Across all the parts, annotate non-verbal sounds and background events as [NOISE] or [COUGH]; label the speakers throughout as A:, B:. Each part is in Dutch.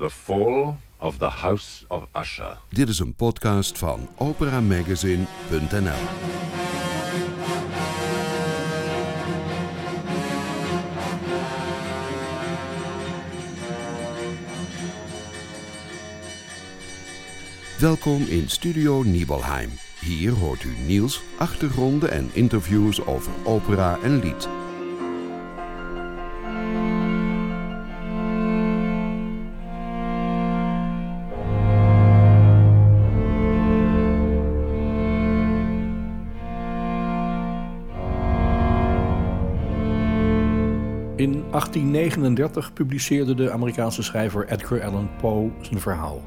A: The Fall of the House of Usher.
B: Dit is een podcast van operamagazine.nl. Welkom in Studio Nibelheim. Hier hoort u nieuws, achtergronden en interviews over opera en lied.
C: 1839 publiceerde de Amerikaanse schrijver Edgar Allan Poe zijn verhaal.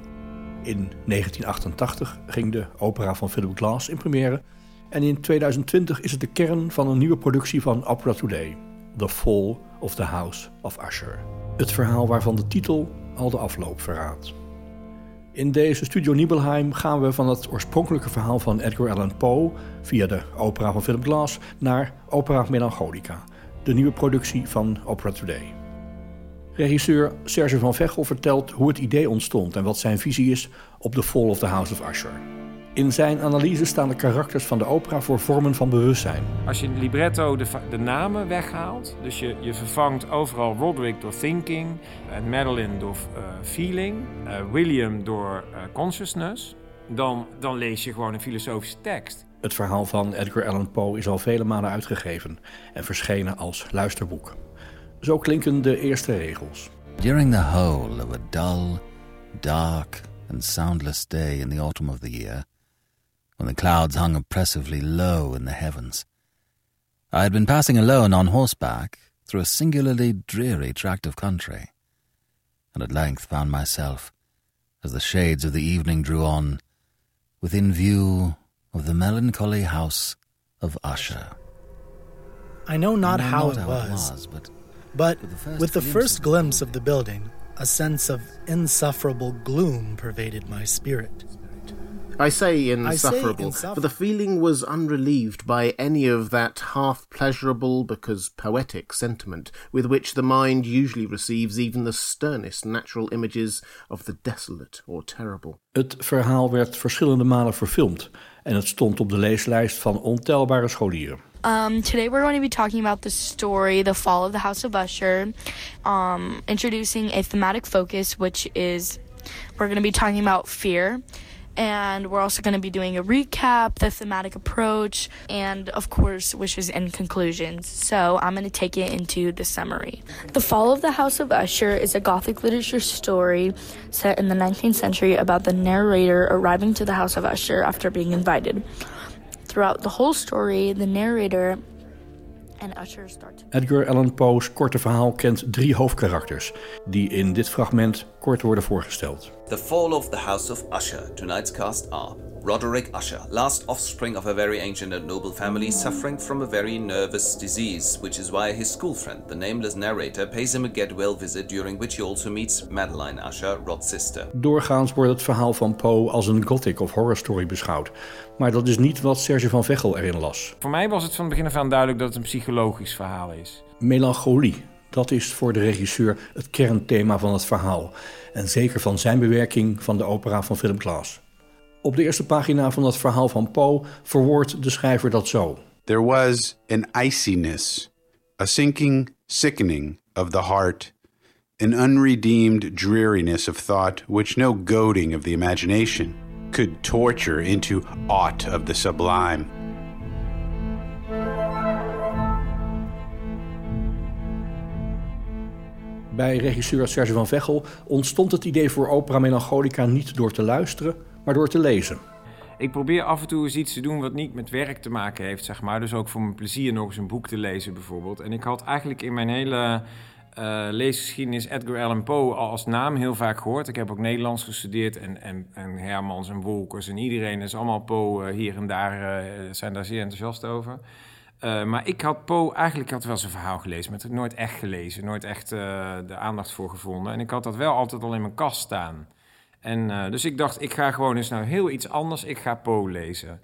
C: In 1988 ging de opera van Philip Glass in première. En in 2020 is het de kern van een nieuwe productie van Opera Today: The Fall of the House of Usher. Het verhaal waarvan de titel al de afloop verraadt. In deze Studio Nibelheim gaan we van het oorspronkelijke verhaal van Edgar Allan Poe via de opera van Philip Glass naar Opera Melancholica, de nieuwe productie van Opera Today. Regisseur Serge van Vechel vertelt hoe het idee ontstond en wat zijn visie is op The Fall of the House of Usher. In zijn analyse staan de karakters van de opera voor vormen van bewustzijn.
D: Als je in het libretto de, de namen weghaalt, dus je, je vervangt overal Roderick door thinking, en Madeline door uh, feeling, uh, William door uh, consciousness, dan, dan lees je gewoon een filosofische tekst.
C: Het verhaal van Edgar Allan Poe is al vele malen uitgegeven en verschenen als luisterboek. Zo klinken de eerste regels.
E: During the whole of a dull, dark and soundless day in the autumn of the year, when the clouds hung oppressively low in the heavens, I had been passing alone on horseback through a singularly dreary tract of country, and at length found myself, as the shades of the evening drew on, within view of the melancholy house of Usher.
F: I know not
E: I know
F: how,
E: not
F: it,
E: how
F: was,
E: it was, but
F: but
E: with the first
F: with the
E: glimpse
F: first
E: of
F: glimpse
E: the
F: of the building, a sense of insufferable gloom pervaded my spirit.
G: I say
F: I say
G: insufferable,
F: insuffer-
G: for the feeling was unrelieved by any of that half pleasurable because poetic sentiment with which the mind usually receives even the sternest natural images of the desolate or terrible.
C: Het verhaal werd verschillende malen verfilmd en het stond op de leeslijst van ontelbare scholieren.
H: Um, today we're going to be talking about the story, The Fall of the House of Usher, um, introducing a thematic focus, which is we're going to be talking about fear. And we're also going to be doing a recap, the thematic approach, and of course, wishes and conclusions. So I'm going to take it into the summary. The Fall of the House of Usher is a Gothic literature story set in the 19th century about the narrator arriving to the House of Usher after being invited. Throughout the whole story, the narrator
C: Edgar Allan Poe's korte verhaal kent drie hoofdkarakters, die in dit fragment kort worden voorgesteld.
I: The Fall of the House of Usher. Tonight's cast are Roderick Usher, last offspring of a very ancient and noble family, suffering from a very nervous disease, which is why his school friend, the nameless narrator, pays him a get-well visit, during which he also meets Madeline Usher, Rod's sister.
C: Doorgaans wordt het verhaal van Poe als een gothic of horror story beschouwd, maar dat is niet wat Serge van Vechel erin las.
D: Voor mij was het van het begin af aan duidelijk dat het een psychologisch verhaal is.
C: Melancholie, dat is voor de regisseur het kernthema van het verhaal en zeker van zijn bewerking van de opera van Philip Glass. Op de eerste pagina van het verhaal van Poe verwoordt de schrijver dat zo.
J: There was an iciness, a sinking sickening of the heart, an unredeemed dreariness of thought which no goading of the imagination could torture into aught of the sublime.
C: Bij regisseur Serge van Vechel ontstond het idee voor opera melancholica niet door te luisteren, maar door te lezen.
D: Ik probeer af en toe eens iets te doen wat niet met werk te maken heeft, zeg maar. Dus ook voor mijn plezier nog eens een boek te lezen, bijvoorbeeld. En ik had eigenlijk in mijn hele eh, leesgeschiedenis Edgar Allan Poe al als naam heel vaak gehoord. Ik heb ook Nederlands gestudeerd en, en, en Hermans en Wolkers en iedereen is allemaal Poe eh, hier en daar, eh, zijn daar zeer enthousiast over. Maar ik had Poe, eigenlijk had wel zijn verhaal gelezen, maar het nooit echt gelezen, nooit echt de aandacht voor gevonden. En ik had dat wel altijd al in mijn kast staan. En uh, dus ik dacht, ik ga gewoon eens nou heel iets anders, ik ga Poe lezen.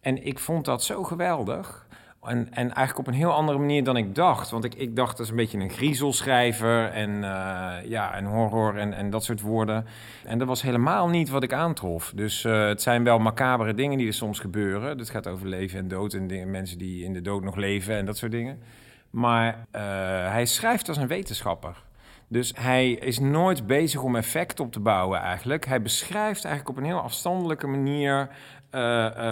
D: En ik vond dat zo geweldig, En, en eigenlijk op een heel andere manier dan ik dacht. Want ik, ik dacht, dat is een beetje een griezelschrijver en, uh, ja, en horror en, en dat soort woorden. En dat was helemaal niet wat ik aantrof. Dus uh, het zijn wel macabere dingen die er soms gebeuren. Het gaat over leven en dood en dingen, mensen die in de dood nog leven en dat soort dingen. Maar hij schrijft als een wetenschapper. Dus hij is nooit bezig om effect op te bouwen eigenlijk. Hij beschrijft eigenlijk op een heel afstandelijke manier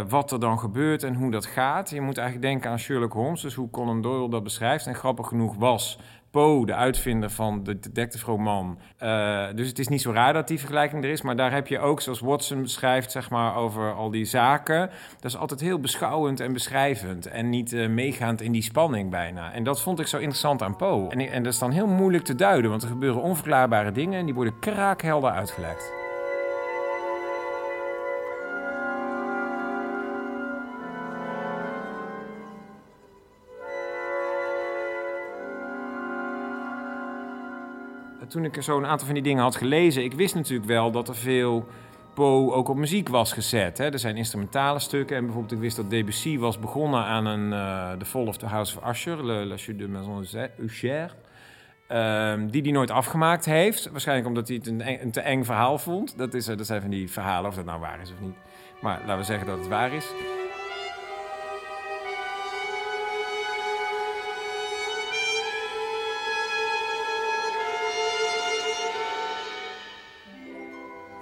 D: wat er dan gebeurt en hoe dat gaat. Je moet eigenlijk denken aan Sherlock Holmes, dus hoe Conan Doyle dat beschrijft. En grappig genoeg was Poe de uitvinder van de detective roman. Uh, dus het is niet zo raar dat die vergelijking er is. Maar daar heb je ook, zoals Watson beschrijft, zeg maar, over al die zaken. Dat is altijd heel beschouwend en beschrijvend. En niet meegaand in die spanning bijna. En dat vond ik zo interessant aan Poe. En, en dat is dan heel moeilijk te duiden, want er gebeuren onverklaarbare dingen en die worden kraakhelder uitgelegd. Toen ik zo een aantal van die dingen had gelezen, ik wist natuurlijk wel dat er veel Poe ook op muziek was gezet. Hè. Er zijn instrumentale stukken en bijvoorbeeld ik wist dat Debussy was begonnen aan een uh, The Fall of the House of Usher, Le, La Chute de Maison Usher. Um, die hij nooit afgemaakt heeft. Waarschijnlijk omdat hij het een, een te eng verhaal vond. Dat, is, dat zijn van die verhalen, of dat nou waar is of niet. Maar laten we zeggen dat het waar is.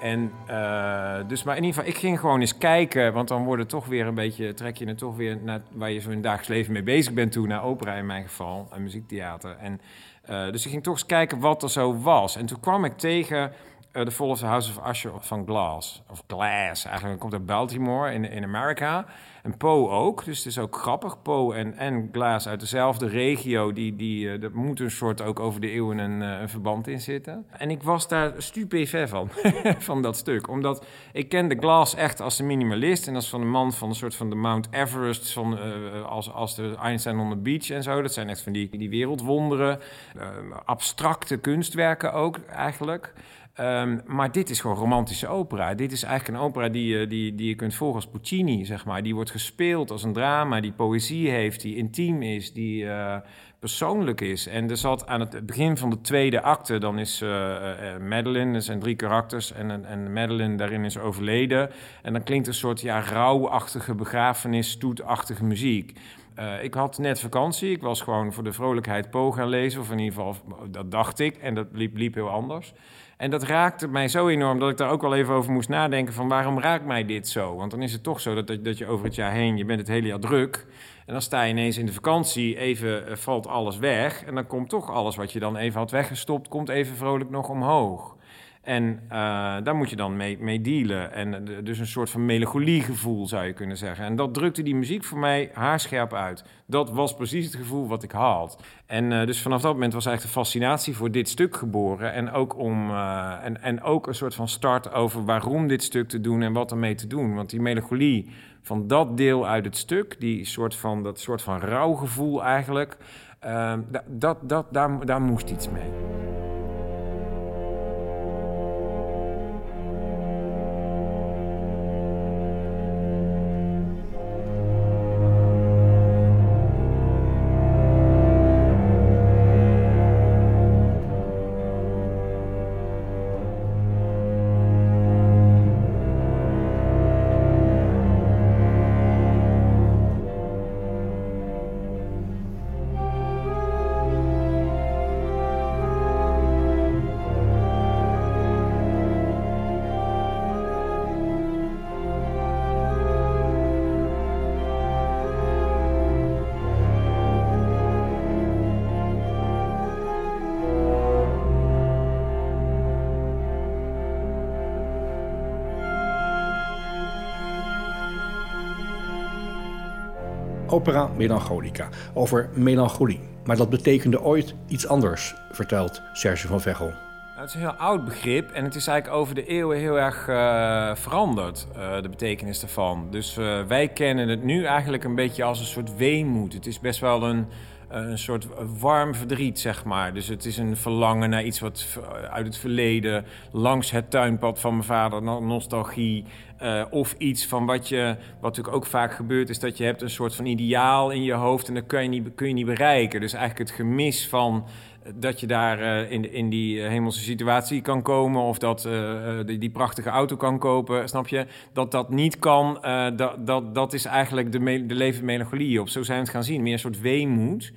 D: En uh, dus, maar in ieder geval, ik ging gewoon eens kijken, want dan wordt het toch weer een beetje, trek je het toch weer naar waar je zo in dagelijks leven mee bezig bent toe, naar opera in mijn geval, en muziektheater. En uh, dus ik ging toch eens kijken wat er zo was. En toen kwam ik tegen The Fall of House of Usher van Glass. Of Glass, eigenlijk komt uit Baltimore in, in Amerika. En Poe ook, dus het is ook grappig. Poe en, en Glass uit dezelfde regio, die, die, uh, er moet een soort ook over de eeuwen een, een verband in zitten. En ik was daar stupefait van, [LAUGHS] van dat stuk. Omdat ik kende Glass echt als de minimalist en als van de man van een soort van de Mount Everest, van, als, als de Einstein on the Beach en zo. Dat zijn echt van die, die wereldwonderen, abstracte kunstwerken ook eigenlijk. Um, maar dit is gewoon romantische opera. Dit is eigenlijk een opera die, die, die je kunt volgen als Puccini, zeg maar. Die wordt gespeeld als een drama, die poëzie heeft, die intiem is, die uh, persoonlijk is. En er zat aan het begin van de tweede acte, dan is uh, Madeline, er zijn drie karakters, en, en Madeline daarin is overleden. En dan klinkt een soort ja, rouwachtige begrafenis, stoetachtige muziek. Ik had net vakantie. Ik was gewoon voor de vrolijkheid Po gaan lezen. Of in ieder geval, dat dacht ik. En dat liep, liep heel anders. En dat raakte mij zo enorm dat ik daar ook wel even over moest nadenken van waarom raakt mij dit zo? Want dan is het toch zo dat, dat je over het jaar heen, je bent het hele jaar druk. En dan sta je ineens in de vakantie, even uh, valt alles weg. En dan komt toch alles wat je dan even had weggestopt, komt even vrolijk nog omhoog. En uh, daar moet je dan mee, dealen. En uh, dus een soort van melancholiegevoel zou je kunnen zeggen. En dat drukte die muziek voor mij haarscherp uit. Dat was precies het gevoel wat ik had. En uh, dus vanaf dat moment was eigenlijk de fascinatie voor dit stuk geboren. En ook, om, en, en ook een soort van start over waarom dit stuk te doen en wat ermee te doen. Want die melancholie van dat deel uit het stuk, die soort van, dat soort van rouwgevoel eigenlijk, dat, dat, daar, daar moest iets mee.
C: Opera Melancholica, over melancholie. Maar dat betekende ooit iets anders, vertelt Serge van Veghel.
D: Nou, het is een heel oud begrip en het is eigenlijk over de eeuwen heel erg uh, veranderd, uh, de betekenis daarvan. Dus uh, wij kennen het nu eigenlijk een beetje als een soort weemoed. Het is best wel een, eh, een soort warm verdriet, zeg maar. Dus het is een verlangen naar iets wat uit het verleden, langs het tuinpad van mijn vader, no- nostalgie. eh, of iets van wat je, wat natuurlijk ook vaak gebeurt, is dat je hebt een soort van ideaal in je hoofd en dat kun je niet, kun je niet bereiken. Dus eigenlijk het gemis van dat je daar eh, in, in die eh, hemelse situatie kan komen of dat eh, die, die prachtige auto kan kopen, snap je? Dat dat niet kan, dat, dat, dat is eigenlijk de, de levende melancholie op. Zo zijn we het gaan zien, meer een soort weemoed.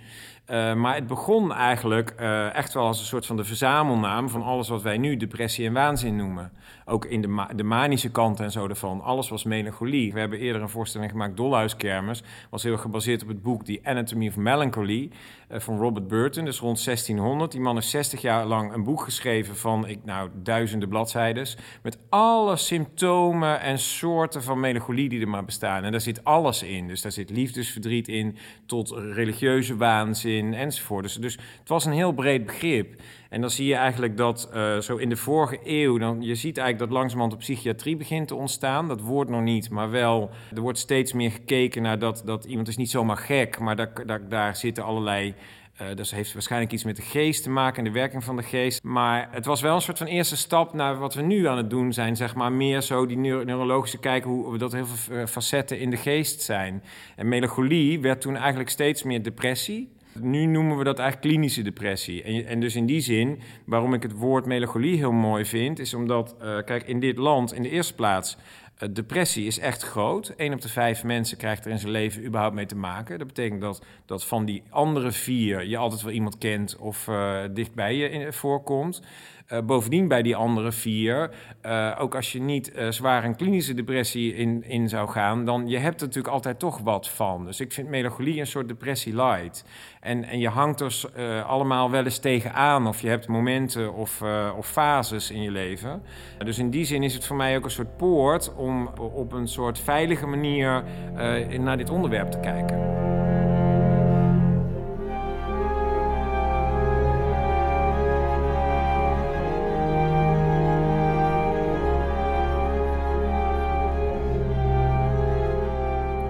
D: Maar het begon eigenlijk echt wel als een soort van de verzamelnaam van alles wat wij nu depressie en waanzin noemen. Ook in de, de manische kant en zo ervan. Alles was melancholie. We hebben eerder een voorstelling gemaakt, Dolhuiskermis. Was heel gebaseerd op het boek The Anatomy of Melancholy van Robert Burton, dus rond 1600. Die man heeft 60 jaar lang een boek geschreven van, ik, nou, duizenden bladzijden. Met alle symptomen en soorten van melancholie die er maar bestaan. En daar zit alles in. Dus daar zit liefdesverdriet in, tot religieuze waanzin enzovoort. Dus, dus het was een heel breed begrip. En dan zie je eigenlijk dat eh, zo in de vorige eeuw, dan, je ziet eigenlijk dat langzamerhand de psychiatrie begint te ontstaan. Dat woord nog niet, maar wel, er wordt steeds meer gekeken naar dat, dat iemand is niet zomaar gek, maar daar, daar, daar zitten allerlei eh dat heeft waarschijnlijk iets met de geest te maken en de werking van de geest. Maar het was wel een soort van eerste stap naar wat we nu aan het doen zijn. Zeg maar meer zo die neuro- neurologische kijken hoe dat heel veel eh, facetten in de geest zijn. En melancholie werd toen eigenlijk steeds meer depressie. Nu noemen we dat eigenlijk klinische depressie. En, en dus in die zin, waarom ik het woord melancholie heel mooi vind, is omdat, eh, kijk, in dit land in de eerste plaats. eh, Depressie is echt groot. Eén op de vijf mensen krijgt er in zijn leven überhaupt mee te maken. Dat betekent dat, dat van die andere vier je altijd wel iemand kent of eh dichtbij je voorkomt. Eh, bovendien bij die andere vier, eh, ook als je niet eh, zwaar een klinische depressie in, in zou gaan, dan je hebt er natuurlijk altijd toch wat van. Dus ik vind melancholie een soort depressie light. En, en je hangt er allemaal wel eens tegenaan, of je hebt momenten of, of fases in je leven. Dus in die zin is het voor mij ook een soort poort om op een soort veilige manier naar dit onderwerp te kijken.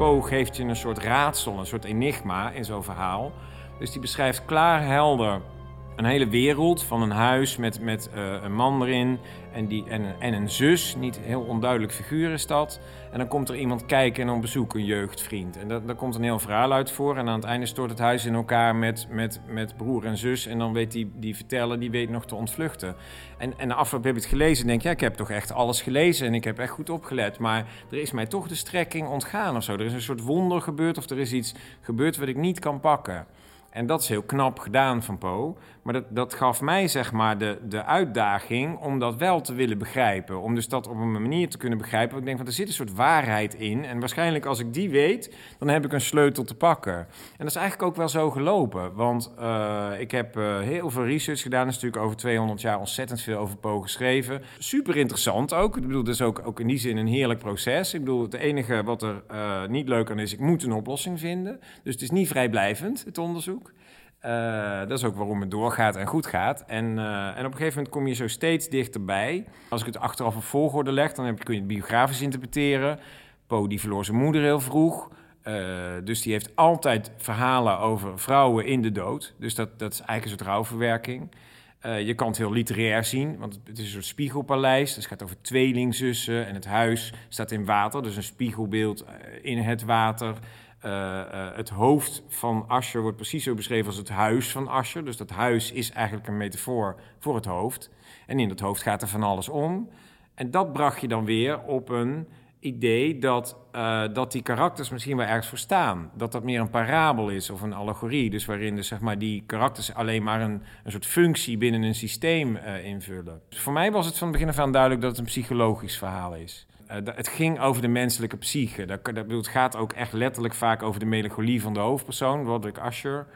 D: Geeft je een soort raadsel, een soort enigma in zo'n verhaal. Dus die beschrijft klaar helder een hele wereld van een huis met, met eh, een man erin en, die, en, en een zus. Niet heel onduidelijk figuur is dat. En dan komt er iemand kijken en op bezoek, een jeugdvriend. En dat, daar komt een heel verhaal uit voor. En aan het einde stort het huis in elkaar met, met, met broer en zus. En dan weet die, die verteller, die weet nog te ontvluchten. En, en de afloop heb ik het gelezen en denk, ja, ik heb toch echt alles gelezen. En ik heb echt goed opgelet. Maar er is mij toch de strekking ontgaan of zo. Er is een soort wonder gebeurd of er is iets gebeurd wat ik niet kan pakken. En dat is heel knap gedaan van Poe. Maar dat, dat gaf mij zeg maar de, de uitdaging om dat wel te willen begrijpen. Om dus dat op een manier te kunnen begrijpen. Ik denk van er zit een soort waarheid in. En waarschijnlijk als ik die weet, dan heb ik een sleutel te pakken. En dat is eigenlijk ook wel zo gelopen. Want eh, ik heb eh, heel veel research gedaan. Er is natuurlijk over 200 jaar ontzettend veel over Poe geschreven. Super interessant ook. Ik bedoel, het is ook, ook in die zin een heerlijk proces. Ik bedoel, het enige wat er eh, niet leuk aan is, ik moet een oplossing vinden. Dus het is niet vrijblijvend, het onderzoek. Eh, dat is ook waarom het doorgaat en goed gaat. En, eh, en op een gegeven moment kom je zo steeds dichterbij. Als ik het achteraf op volgorde leg, dan heb je, kun je het biografisch interpreteren. Poe die verloor zijn moeder heel vroeg. Eh, dus die heeft altijd verhalen over vrouwen in de dood. Dus dat, dat is eigenlijk een soort rouwverwerking. Je kan het heel literair zien, want het is een soort spiegelpaleis. Dus het gaat over tweelingzussen en het huis staat in water. Dus een spiegelbeeld in het water. Eh, eh, het hoofd van Asher wordt precies zo beschreven als het huis van Asher. Dus dat huis is eigenlijk een metafoor voor het hoofd. En in dat hoofd gaat er van alles om. En dat bracht je dan weer op een idee dat, eh, dat die karakters misschien wel ergens voor staan. Dat dat meer een parabel is of een allegorie. Dus waarin dus, zeg maar, die karakters alleen maar een, een soort functie binnen een systeem invullen. Voor mij was het van begin af aan duidelijk dat het een psychologisch verhaal is. Eh, het ging over de menselijke psyche. Dat, dat, het gaat ook echt letterlijk vaak over de melancholie van de hoofdpersoon, Roderick Usher.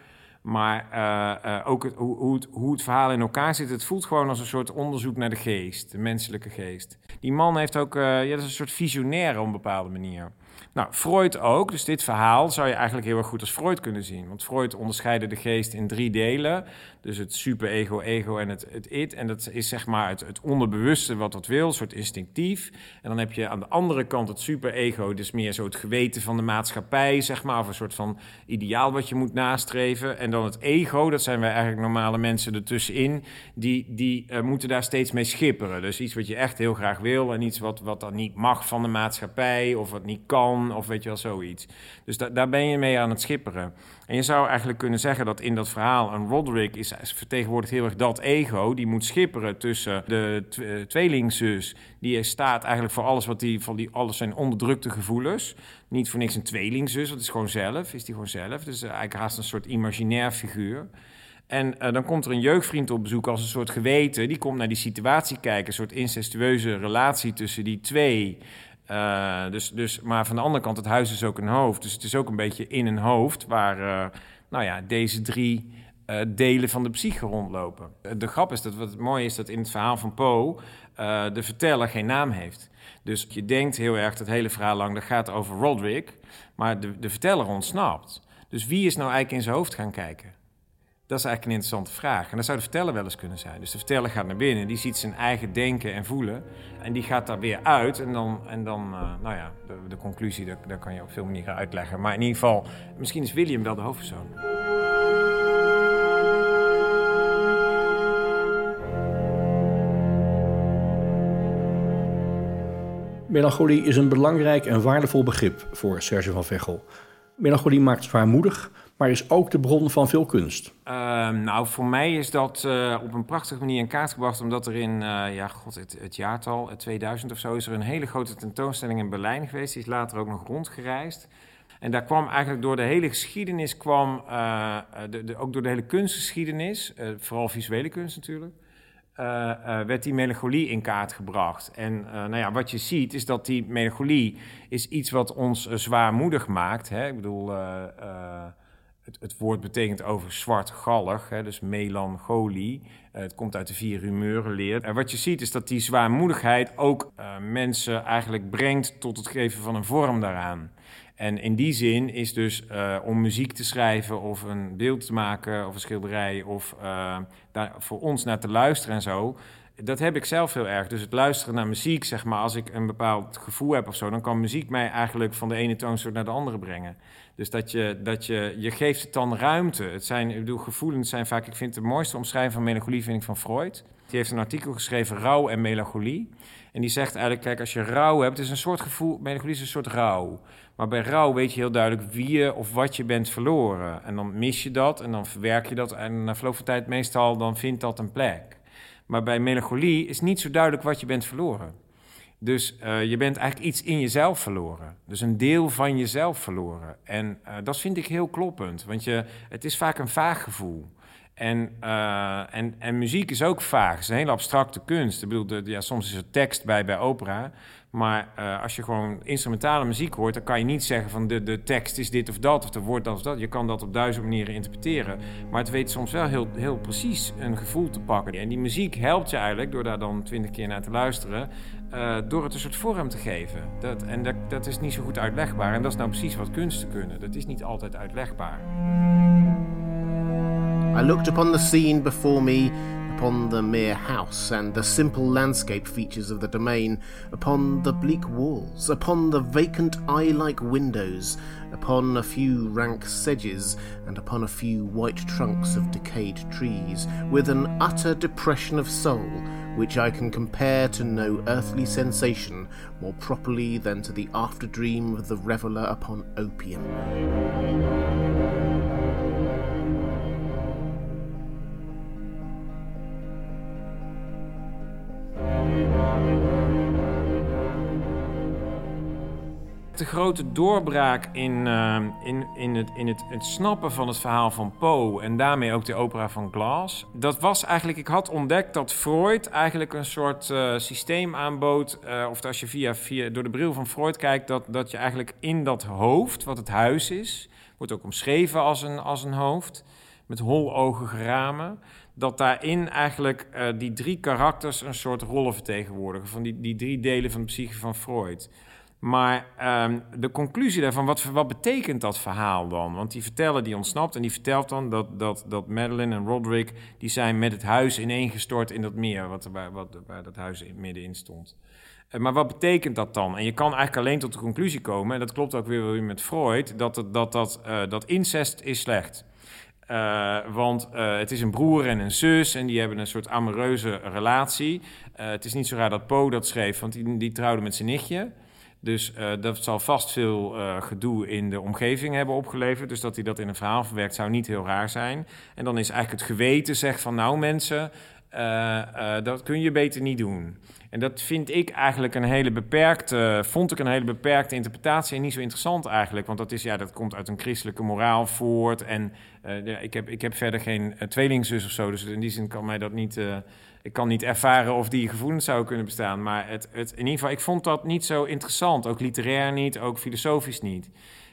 D: Maar eh, eh, ook hoe, hoe, het, hoe het verhaal in elkaar zit, het voelt gewoon als een soort onderzoek naar de geest, de menselijke geest. Die man heeft ook, ja, dat is een soort visionair op een bepaalde manier. Nou, Freud ook. Dus dit verhaal zou je eigenlijk heel erg goed als Freud kunnen zien. Want Freud onderscheidde de geest in drie delen. Dus het superego, ego en het, het it. En dat is zeg maar het, het onderbewuste wat dat wil, een soort instinctief. En dan heb je aan de andere kant het superego, dus meer zo het geweten van de maatschappij, zeg maar. Of een soort van ideaal wat je moet nastreven. En dan het ego, dat zijn wij eigenlijk normale mensen ertussenin, die, die uh, moeten daar steeds mee schipperen. Dus iets wat je echt heel graag wil en iets wat, wat dan niet mag van de maatschappij of wat niet kan of weet je wel, zoiets. Dus da daar ben je mee aan het schipperen. En je zou eigenlijk kunnen zeggen dat in dat verhaal een Roderick is, vertegenwoordigt heel erg dat ego. Die moet schipperen tussen de tweelingzus. Die staat eigenlijk voor alles wat die, van die, alles zijn onderdrukte gevoelens. Niet voor niks een tweelingzus, dat is gewoon zelf. Is die gewoon zelf. Dus eigenlijk haast een soort imaginair figuur. En uh, dan komt er een jeugdvriend op bezoek als een soort geweten. Die komt naar die situatie kijken. Een soort incestueuze relatie tussen die twee. Uh, dus, dus, maar van de andere kant, het huis is ook een hoofd. Dus het is ook een beetje in een hoofd waar uh, nou ja, deze drie uh, delen van de psyche rondlopen. De grap is dat wat het mooie is dat in het verhaal van Poe de verteller geen naam heeft. Dus je denkt heel erg het hele verhaal lang, dat gaat over Roderick, maar de, de verteller ontsnapt. Dus wie is nou eigenlijk in zijn hoofd gaan kijken? Dat is eigenlijk een interessante vraag. En dat zou de verteller wel eens kunnen zijn. Dus de verteller gaat naar binnen, die ziet zijn eigen denken en voelen. En die gaat daar weer uit. En dan, en dan uh, nou ja, de, de conclusie, dat, dat kan je op veel manieren uitleggen. Maar in ieder geval, misschien is William wel de hoofdpersoon.
C: Melancholie is een belangrijk en waardevol begrip voor Serge van Vechel. Melancholie maakt zwaarmoedig, maar is ook de bron van veel kunst.
D: Uh, nou, voor mij is dat uh, op een prachtige manier in kaart gebracht, omdat er in, uh, ja, god, het, het, jaartal, 2000 of zo, is er een hele grote tentoonstelling in Berlijn geweest. Die is later ook nog rondgereisd. En daar kwam eigenlijk door de hele geschiedenis, kwam, uh, de, de, ook door de hele kunstgeschiedenis, vooral visuele kunst natuurlijk, werd die melancholie in kaart gebracht. En nou ja, wat je ziet is dat die melancholie is iets wat ons zwaarmoedig maakt. Hè? Ik bedoel, het, woord betekent over zwartgallig, hè? dus melancholie. het komt uit de vier humeurenleer. En wat je ziet is dat die zwaarmoedigheid ook mensen eigenlijk brengt tot het geven van een vorm daaraan. En in die zin is dus uh, om muziek te schrijven of een beeld te maken of een schilderij of daar voor ons naar te luisteren en zo. Dat heb ik zelf heel erg. Dus het luisteren naar muziek, zeg maar, als ik een bepaald gevoel heb of zo, dan kan muziek mij eigenlijk van de ene toonsoort naar de andere brengen. Dus dat je, dat je, je geeft het dan ruimte. Het zijn, ik bedoel, gevoelens zijn vaak, ik vind het mooiste omschrijving van melancholie vind ik van Freud. Die heeft een artikel geschreven, Rouw en Melancholie. En die zegt eigenlijk, kijk, als je rouw hebt, is een soort gevoel, melancholie is een soort rouw. Maar bij rouw weet je heel duidelijk wie je of wat je bent verloren. En dan mis je dat en dan verwerk je dat. En na verloop van tijd meestal dan vindt dat een plek. Maar bij melancholie is niet zo duidelijk wat je bent verloren. Dus uh, je bent eigenlijk iets in jezelf verloren. Dus een deel van jezelf verloren. En uh, dat vind ik heel kloppend. Want je, het is vaak een vaag gevoel. En, uh, en, en muziek is ook vaag. Het is een hele abstracte kunst. Ik bedoel, de, ja, soms is er tekst bij bij opera. Maar als je gewoon instrumentale muziek hoort, dan kan je niet zeggen van de, de tekst is dit of dat, of de woord dat of dat. Je kan dat op duizend manieren interpreteren. Maar het weet soms wel heel, heel precies een gevoel te pakken. En die muziek helpt je eigenlijk, door daar dan twintig keer naar te luisteren, uh, door het een soort vorm te geven. Dat, en dat, dat is niet zo goed uitlegbaar. En dat is nou precies wat kunsten kunnen. Dat is niet altijd uitlegbaar.
G: I looked upon the scene before me, upon the mere house and the simple landscape features of the domain, upon the bleak walls, upon the vacant eye like windows, upon a few rank sedges, and upon a few white trunks of decayed trees, with an utter depression of soul, which I can compare to no earthly sensation more properly than to the after dream of the reveller upon opium.
D: De grote doorbraak in, uh, in, in, het, in het, het snappen van het verhaal van Poe en daarmee ook de opera van Glass. Dat was eigenlijk, ik had ontdekt dat Freud eigenlijk een soort uh, systeem aanbood. Uh, of als je via, via, door de bril van Freud kijkt, dat, dat je eigenlijk in dat hoofd, wat het huis is, wordt ook omschreven als een, als een hoofd, met hologige ramen dat daarin eigenlijk die drie karakters een soort rollen vertegenwoordigen. Van die, die drie delen van de psyche van Freud. Maar um, de conclusie daarvan, wat, wat betekent dat verhaal dan? Want die verteller die ontsnapt en die vertelt dan dat, dat, dat Madeline en Roderick... die zijn met het huis ineengestort in dat meer, wat, waar, wat, dat huis in, middenin stond. Uh, maar wat betekent dat dan? En je kan eigenlijk alleen tot de conclusie komen... en dat klopt ook weer met Freud... dat dat, dat, uh, dat incest is slecht Uh, want het is een broer en een zus en die hebben een soort amoureuze relatie. Het is niet zo raar dat Poe dat schreef, want die, die trouwde met zijn nichtje. Dus dat zal vast veel gedoe in de omgeving hebben opgeleverd. Dus dat hij dat in een verhaal verwerkt zou niet heel raar zijn. En dan is eigenlijk het geweten zegt van nou mensen, dat kun je beter niet doen. En dat vind ik eigenlijk een hele beperkte, vond ik een hele beperkte interpretatie en niet zo interessant eigenlijk. Want dat, is, ja, dat komt uit een christelijke moraal voort. En ja, ik, heb, ik heb verder geen tweelingzus of zo, dus in die zin kan mij dat niet... Ik kan niet ervaren of die gevoelens zouden kunnen bestaan. Maar het, het, in ieder geval, ik vond dat niet zo interessant. Ook literair niet, ook filosofisch niet.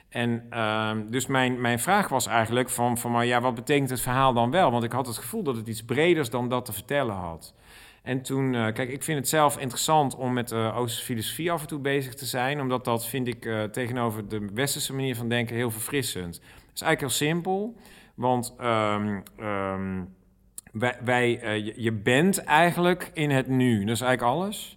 D: En uh, dus mijn, mijn vraag was eigenlijk van, van maar ja, wat betekent het verhaal dan wel? Want ik had het gevoel dat het iets breders dan dat te vertellen had. En toen, uh, kijk, ik vind het zelf interessant om met uh, Oosterse filosofie af en toe bezig te zijn, omdat dat vind ik uh, tegenover de westerse manier van denken heel verfrissend. Het is eigenlijk heel simpel, want um, um, wij, wij je, je, bent eigenlijk in het nu, dat is eigenlijk alles.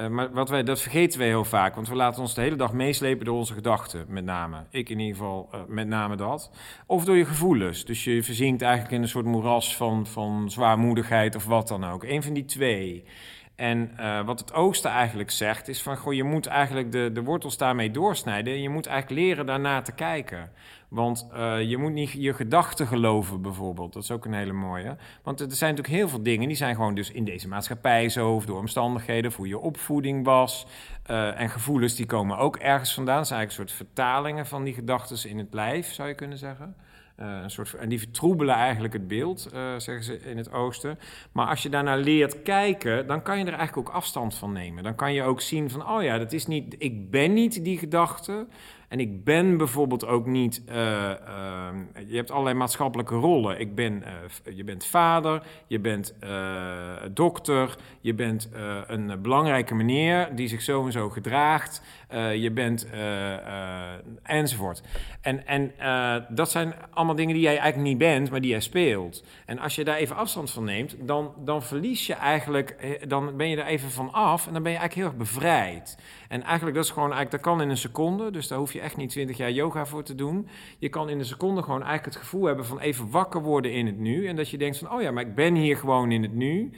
D: Uh, maar wat wij, dat vergeten we heel vaak, want we laten ons de hele dag meeslepen door onze gedachten, met name. Ik in ieder geval, uh, met name dat. Of door je gevoelens. Dus je verzinkt eigenlijk in een soort moeras van, van zwaarmoedigheid of wat dan ook. Eén van die twee. En uh, wat het oosten eigenlijk zegt, is van... Goh, je moet eigenlijk de, de wortels daarmee doorsnijden... en je moet eigenlijk leren daarna te kijken. Want uh, je moet niet je gedachten geloven, bijvoorbeeld. Dat is ook een hele mooie. Want er zijn natuurlijk heel veel dingen... die zijn gewoon dus in deze maatschappij zo... of door omstandigheden, of hoe je opvoeding was. Uh, en gevoelens, die komen ook ergens vandaan. Dat zijn eigenlijk een soort vertalingen van die gedachten in het lijf, zou je kunnen zeggen. Uh, een soort, en die vertroebelen eigenlijk het beeld, uh, zeggen ze in het oosten. Maar als je daarnaar leert kijken, dan kan je er eigenlijk ook afstand van nemen. Dan kan je ook zien van, oh ja, dat is niet, ik ben niet die gedachte. En ik ben bijvoorbeeld ook niet. Uh, uh, je hebt allerlei maatschappelijke rollen. Ik ben, uh, je bent vader, je bent dokter, je bent een belangrijke meneer die zich zo en zo gedraagt. je bent enzovoort. En, en dat zijn allemaal dingen die jij eigenlijk niet bent, maar die jij speelt. En als je daar even afstand van neemt, dan, dan verlies je eigenlijk, dan ben je er even van af en dan ben je eigenlijk heel erg bevrijd. En eigenlijk dat is gewoon, eigenlijk, dat kan in een seconde, dus daar hoef je echt niet 20 jaar yoga voor te doen. Je kan in een seconde gewoon eigenlijk het gevoel hebben van even wakker worden in het nu. En dat je denkt van, oh ja, maar ik ben hier gewoon in het nu.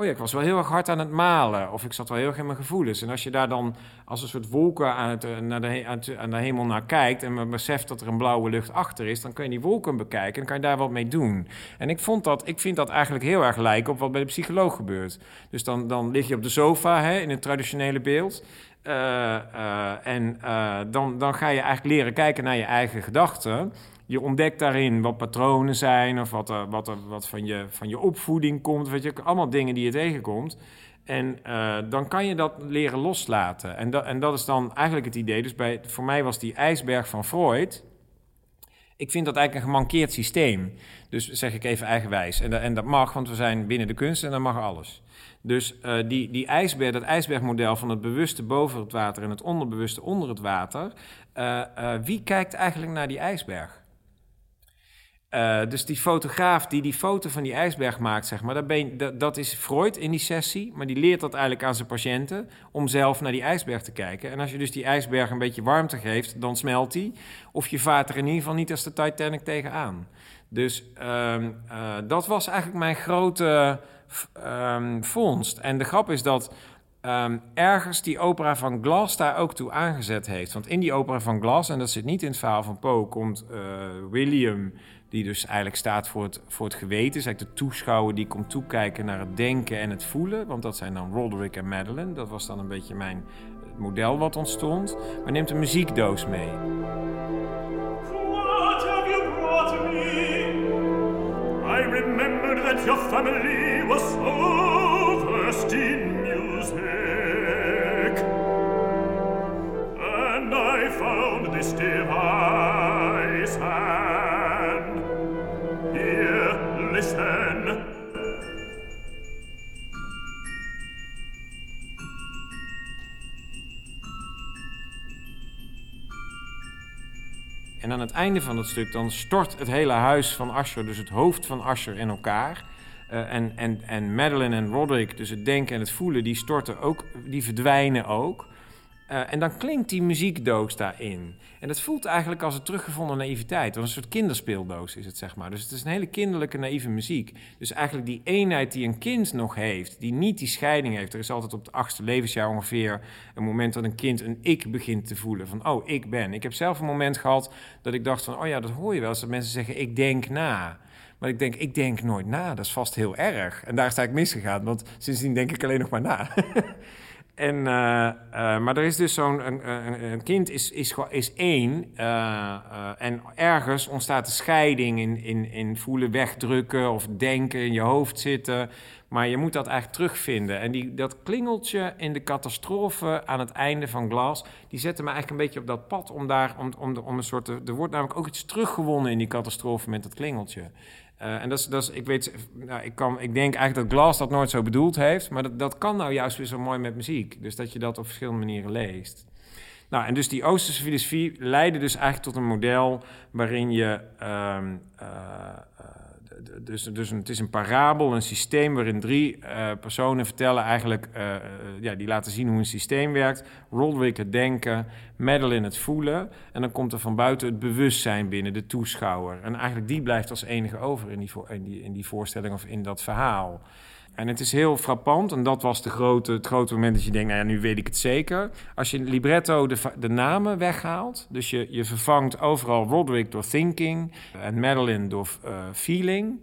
D: Oh ja, ik was wel heel erg hard aan het malen. Of ik zat wel heel erg in mijn gevoelens. En als je daar dan als een soort wolken aan, het, eh, naar de, aan, de hemel naar kijkt... en beseft dat er een blauwe lucht achter is... dan kun je die wolken bekijken en kan je daar wat mee doen. En ik, vond dat, ik vind dat eigenlijk heel erg lijken op wat bij de psycholoog gebeurt. Dus dan, dan lig je op de sofa hè, in het traditionele beeld... Uh, uh, en uh, dan, dan ga je eigenlijk leren kijken naar je eigen gedachten. Je ontdekt daarin wat patronen zijn of wat, er, wat, er, wat van, je, van je opvoeding komt. Weet je, allemaal dingen die je tegenkomt. En dan kan je dat leren loslaten. En, dat en dat is dan eigenlijk het idee. Dus bij, voor mij was die ijsberg van Freud. Ik vind dat eigenlijk een gemankeerd systeem. Dus zeg ik even eigenwijs. En, en dat mag, want we zijn binnen de kunst en dan mag alles. Dus uh, die, die ijsberg, dat ijsbergmodel van het bewuste boven het water en het onderbewuste onder het water. Uh, uh, wie kijkt eigenlijk naar die ijsberg? Dus die fotograaf die die foto van die ijsberg maakt, zeg maar, dat, ben, dat, is Freud in die sessie, maar die leert dat eigenlijk aan zijn patiënten om zelf naar die ijsberg te kijken. En als je dus die ijsberg een beetje warmte geeft, dan smelt die. Of je vaart er in ieder geval niet als de Titanic tegenaan. Dus ehm, dat was eigenlijk mijn grote um, vondst. En de grap is dat um, ergens die opera van Glass daar ook toe aangezet heeft. Want in die opera van Glass, en dat zit niet in het verhaal van Poe, komt uh, William, die dus eigenlijk staat voor het, voor het geweten. Is eigenlijk de toeschouwer die komt toekijken naar het denken en het voelen. Want dat zijn dan Roderick en Madeline. Dat was dan een beetje mijn model wat ontstond. Maar neemt een muziekdoos mee.
K: You me? I remembered that your family was so in music. And I found this device,
D: En aan het einde van het stuk dan stort het hele huis van Asher, dus het hoofd van Asher, in elkaar. Uh, en, en, en Madeline en Roderick, dus het denken en het voelen, die storten ook, die verdwijnen ook. Uh, en dan klinkt die muziekdoos daarin. En dat voelt eigenlijk als een teruggevonden naïviteit. Want een soort kinderspeeldoos is het, zeg maar. Dus het is een hele kinderlijke, naïeve muziek. Dus eigenlijk die eenheid die een kind nog heeft, die niet die scheiding heeft. Er is altijd op het achtste levensjaar ongeveer een moment dat een kind een ik begint te voelen. Van, oh, ik ben. Ik heb zelf een moment gehad dat ik dacht van, oh ja, dat hoor je wel. Als dat mensen zeggen, ik denk na. Maar ik denk, ik denk nooit na. Dat is vast heel erg. En daar sta ik misgegaan, want sindsdien denk ik alleen nog maar na. [LAUGHS] En, uh, uh, maar er is dus zo'n een, een, kind is, is, is één. Uh, en ergens ontstaat de scheiding in, in, in voelen wegdrukken of denken in je hoofd zitten. Maar je moet dat eigenlijk terugvinden. En die, dat klingeltje in de catastrofe aan het einde van Glas... die zette me eigenlijk een beetje op dat pad om daar... om, om, om een soort... Er wordt namelijk ook iets teruggewonnen in die catastrofe met dat klingeltje. Uh, en dat is, dat ik weet, nou, ik, kan, ik denk eigenlijk dat Glass dat nooit zo bedoeld heeft, maar dat, dat kan nou juist weer zo mooi met muziek. Dus dat je dat op verschillende manieren leest. Nou, en dus die Oosterse filosofie leidde dus eigenlijk tot een model waarin je um, uh, dus, dus het is een parabel, een systeem waarin drie uh, personen vertellen eigenlijk, uh, ja, die laten zien hoe een systeem werkt. Roderick het denken, Madeline het voelen. En dan komt er van buiten het bewustzijn binnen, de toeschouwer. En eigenlijk die blijft als enige over in die, in die, in die voorstelling of in dat verhaal. En het is heel frappant, en dat was de grote, het grote moment dat je denkt, nou ja, nu weet ik het zeker. Als je in libretto de, de namen weghaalt, dus je, je vervangt overal Roderick door thinking en Madeline door uh, feeling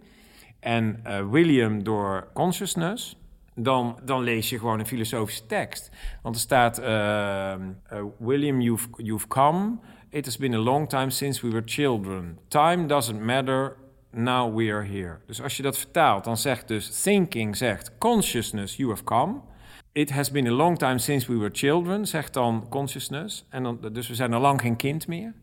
D: en uh, William door consciousness, dan, dan lees je gewoon een filosofische tekst. Want er staat, uh, uh, William, you've, you've come, it has been a long time since we were children. Time doesn't matter, now we are here. Dus als je dat vertaalt, dan zegt dus thinking, zegt consciousness, you have come. It has been a long time since we were children, zegt dan consciousness. En dan, dus we zijn al lang geen kind meer.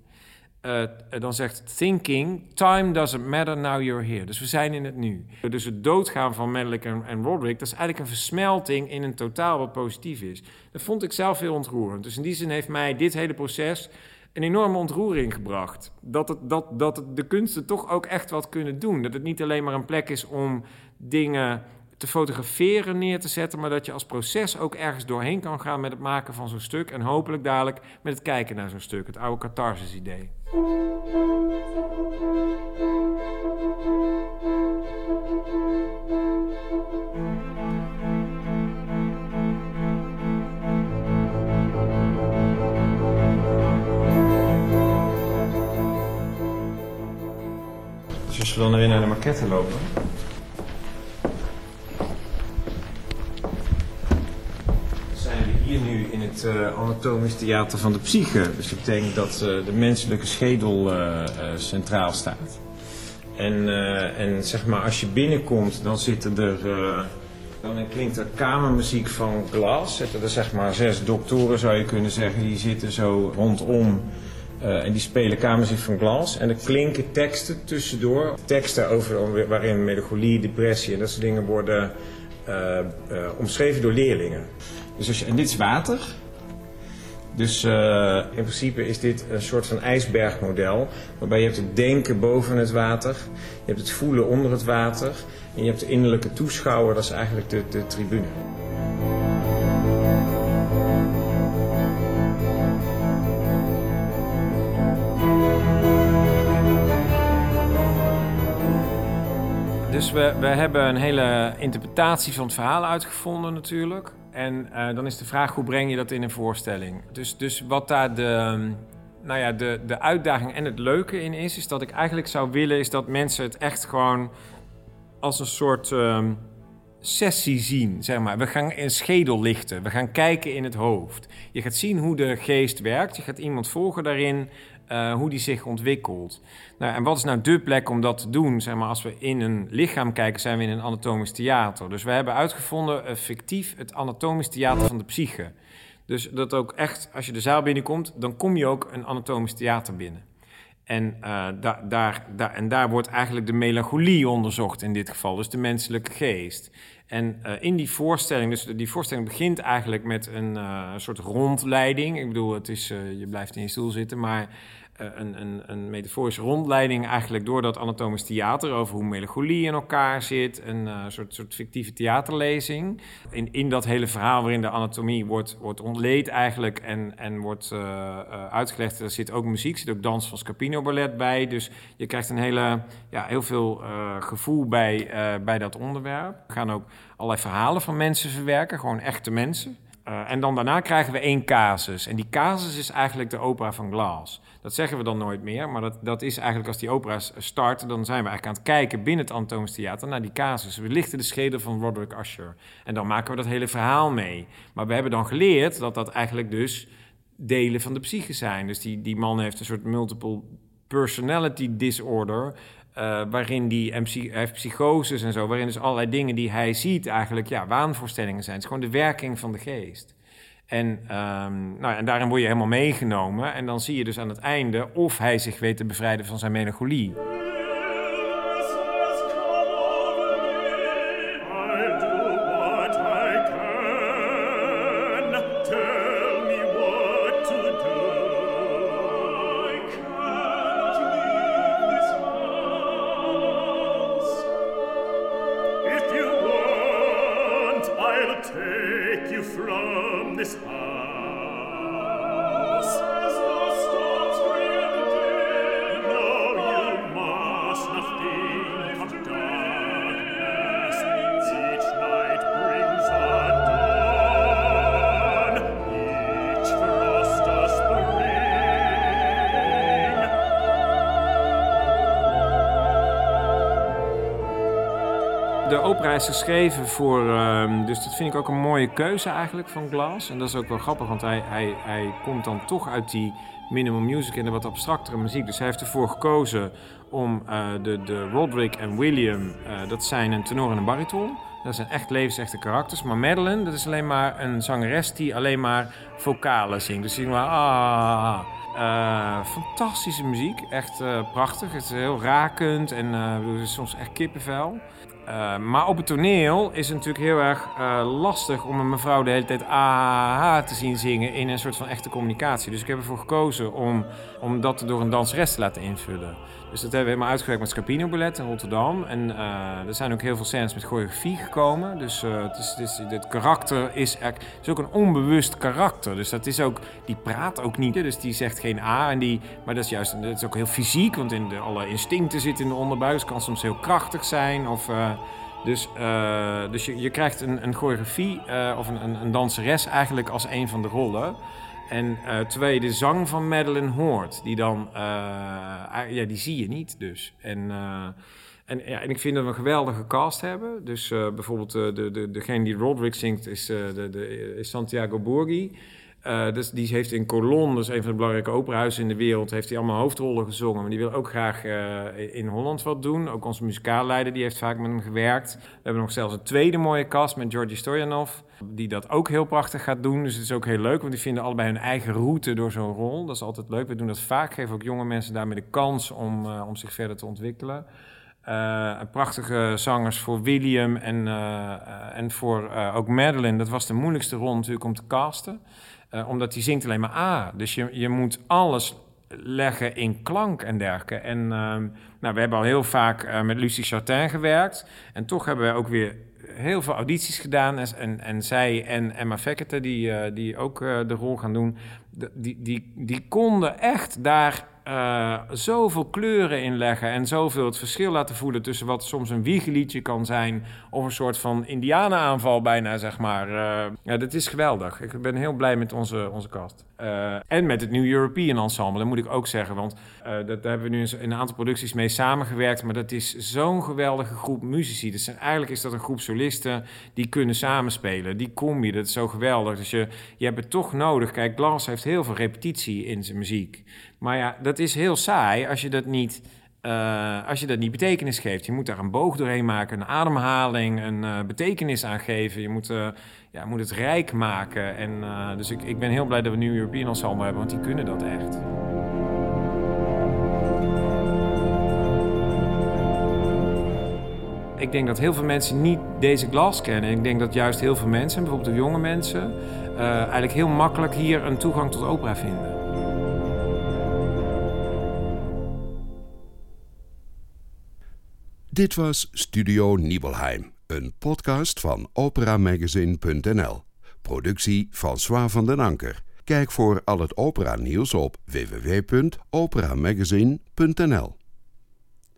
D: Uh, dan zegt thinking, time doesn't matter, now you're here. Dus we zijn in het nu. Dus het doodgaan van Madeline en, en Roderick, dat is eigenlijk een versmelting in een totaal wat positief is. Dat vond ik zelf heel ontroerend. Dus in die zin heeft mij dit hele proces een enorme ontroering gebracht. Dat, het, dat, dat de kunsten toch ook echt wat kunnen doen. Dat het niet alleen maar een plek is om dingen te fotograferen, neer te zetten, maar dat je als proces ook ergens doorheen kan gaan met het maken van zo'n stuk. En hopelijk dadelijk met het kijken naar zo'n stuk, het oude catharsis-idee. Als we dan weer naar de maquette lopen. zijn we hier nu in het uh, anatomisch theater van de psyche. Dus dat betekent dat uh, de menselijke schedel uh, centraal staat. En, en zeg maar, als je binnenkomt, dan zitten er. dan klinkt er kamermuziek van Glass. Zitten er zeg maar zes doktoren, zou je kunnen zeggen, die zitten zo rondom uh, en die spelen kamermuziek van Glass. En er klinken teksten tussendoor. Teksten over, waarin melancholie, depressie en dat soort dingen worden uh, uh, omschreven door leerlingen. Dus als je, en dit is water. Dus in principe is dit een soort van ijsbergmodel. Waarbij je hebt het denken boven het water. Je hebt het voelen onder het water. En je hebt de innerlijke toeschouwer, dat is eigenlijk de, de tribune. Dus we, we hebben een hele interpretatie van het verhaal uitgevonden natuurlijk. En uh, dan is de vraag, hoe breng je dat in een voorstelling? Dus, dus wat daar de, nou ja, de, de uitdaging en het leuke in is... is dat ik eigenlijk zou willen is dat mensen het echt gewoon als een soort uh, sessie zien. Zeg maar. We gaan een schedel lichten, we gaan kijken in het hoofd. Je gaat zien hoe de geest werkt, je gaat iemand volgen daarin... Uh, hoe die zich ontwikkelt. Nou, en wat is nou de plek om dat te doen? Zeg maar, als we in een lichaam kijken, zijn we in een anatomisch theater. Dus we hebben uitgevonden uh, fictief het anatomisch theater van de psyche. Dus dat ook echt, als je de zaal binnenkomt, dan kom je ook een anatomisch theater binnen. En, da daar, en daar wordt eigenlijk de melancholie onderzocht in dit geval, dus de menselijke geest. En in die voorstelling, dus die voorstelling begint eigenlijk met een soort rondleiding. Ik bedoel, het is, je blijft in je stoel zitten, maar eh, een, een, een metaforische rondleiding eigenlijk door dat anatomisch theater over hoe melancholie in elkaar zit. Een uh, soort, soort fictieve theaterlezing. In, in dat hele verhaal waarin de anatomie wordt, wordt ontleed eigenlijk en, en wordt uh, uitgelegd. Er zit ook muziek, zit ook dans van Scapino Ballet bij. Dus je krijgt een hele, ja, heel veel gevoel bij, bij dat onderwerp. We gaan ook allerlei verhalen van mensen verwerken, gewoon echte mensen. En dan daarna krijgen we één casus. En die casus is eigenlijk de opera van Glass. Dat zeggen we dan nooit meer, maar dat, dat is eigenlijk als die opera start... dan zijn we eigenlijk aan het kijken binnen het Anatomisch Theater naar die casus. We lichten de schedel van Roderick Usher. En dan maken we dat hele verhaal mee. Maar we hebben dan geleerd dat dat eigenlijk dus delen van de psyche zijn. Dus die, die man heeft een soort multiple personality disorder... Uh, waarin die, en heeft psychoses en zo, waarin dus allerlei dingen die hij ziet eigenlijk ja, waanvoorstellingen zijn. Het is gewoon de werking van de geest. En, um, nou, en daarin word je helemaal meegenomen. En dan zie je dus aan het einde of hij zich weet te bevrijden van zijn melancholie. Is geschreven voor. Uh, dus dat vind ik ook een mooie keuze eigenlijk van Glass. En dat is ook wel grappig, want hij, hij, hij komt dan toch uit die minimal music en de wat abstractere muziek. Dus hij heeft ervoor gekozen om uh, de, de Roderick en William, uh, dat zijn een tenor en een bariton. Dat zijn echt levensechte karakters. Maar Madeline, dat is alleen maar een zangeres die alleen maar vocalen zingt. Dus zien we, ah, uh, fantastische muziek, echt prachtig. Het is heel rakend en soms echt kippenvel. Uh, maar op het toneel is het natuurlijk heel erg uh, lastig om een mevrouw de hele tijd AHH te zien zingen in een soort van echte communicatie. Dus ik heb ervoor gekozen om, om dat door een danseres te laten invullen. Dus dat hebben we helemaal uitgewerkt met Scapino Ballet in Rotterdam. En uh, er zijn ook heel veel scènes met choreografie gekomen. Dus het, is, het, is, het karakter is, er, is ook een onbewust karakter. Dus dat is ook, die praat ook niet. Dus die zegt geen A. En die, maar dat is juist dat is ook heel fysiek, want in de, alle instincten zitten in de onderbuik. Dus kan soms heel krachtig zijn of... Dus, uh, dus je, krijgt een, een choreografie of een, een, een, danseres eigenlijk als een van de rollen. En terwijl je de zang van Madeline hoort, die dan, ja, die zie je niet dus. En, en, ja, en ik vind dat we een geweldige cast hebben. Dus bijvoorbeeld de, de, degene die Roderick zingt is, de, de, is Santiago Borghi. Uh, dus die heeft in Colon, dus een van de belangrijke operahuizen in de wereld, heeft hij allemaal hoofdrollen gezongen. Maar die wil ook graag uh, in Holland wat doen. Ook onze muzikaalleider, die heeft vaak met hem gewerkt. We hebben nog zelfs een tweede mooie cast met Georgi Stoyanov, die dat ook heel prachtig gaat doen. Dus het is ook heel leuk, want die vinden allebei hun eigen route door zo'n rol. Dat is altijd leuk. We doen dat vaak, geven ook jonge mensen daarmee de kans om, uh, om zich verder te ontwikkelen. prachtige zangers voor William en, en voor ook Madeline. Dat was de moeilijkste rol natuurlijk om te casten. Uh, omdat die zingt alleen maar A. Dus je, je moet alles leggen in klank en dergelijke. En uh, nou, we hebben al heel vaak uh, met Lucie Chartin gewerkt. En toch hebben we ook weer heel veel audities gedaan. En, en, zij en Emma Vekkete, die, uh, die ook de rol gaan doen... Die, die, die konden echt daar uh, zoveel kleuren inleggen en zoveel het verschil laten voelen tussen wat soms een wiegeliedje kan zijn of een soort van indianenaanval bijna, zeg maar. Uh, ja, dat is geweldig. Ik ben heel blij met onze, onze cast. Uh, en met het New European Ensemble, dat moet ik ook zeggen, want dat, daar hebben we nu in een aantal producties mee samengewerkt, maar dat is zo'n geweldige groep muzici. Dus eigenlijk is dat een groep solisten die kunnen samenspelen. Die combi, dat is zo geweldig. Dus je, je hebt het toch nodig. Kijk, Glass heeft heel veel repetitie in zijn muziek. Maar ja, dat is heel saai als je dat niet, uh, als je dat niet betekenis geeft. Je moet daar een boog doorheen maken, een ademhaling, een betekenis aan geven. Je moet, ja, moet het rijk maken. En, eh, dus ik, ik ben heel blij dat we nu European Ensemble hebben, want die kunnen dat echt. Ik denk dat heel veel mensen niet deze glas kennen. Ik denk dat juist heel veel mensen, bijvoorbeeld de jonge mensen, eh, eigenlijk heel makkelijk hier een toegang tot opera vinden.
B: Dit was Studio Nibelheim een podcast van operamagazine.nl. Productie François van den Anker. Kijk voor al het opera nieuws op www.operamagazine.nl.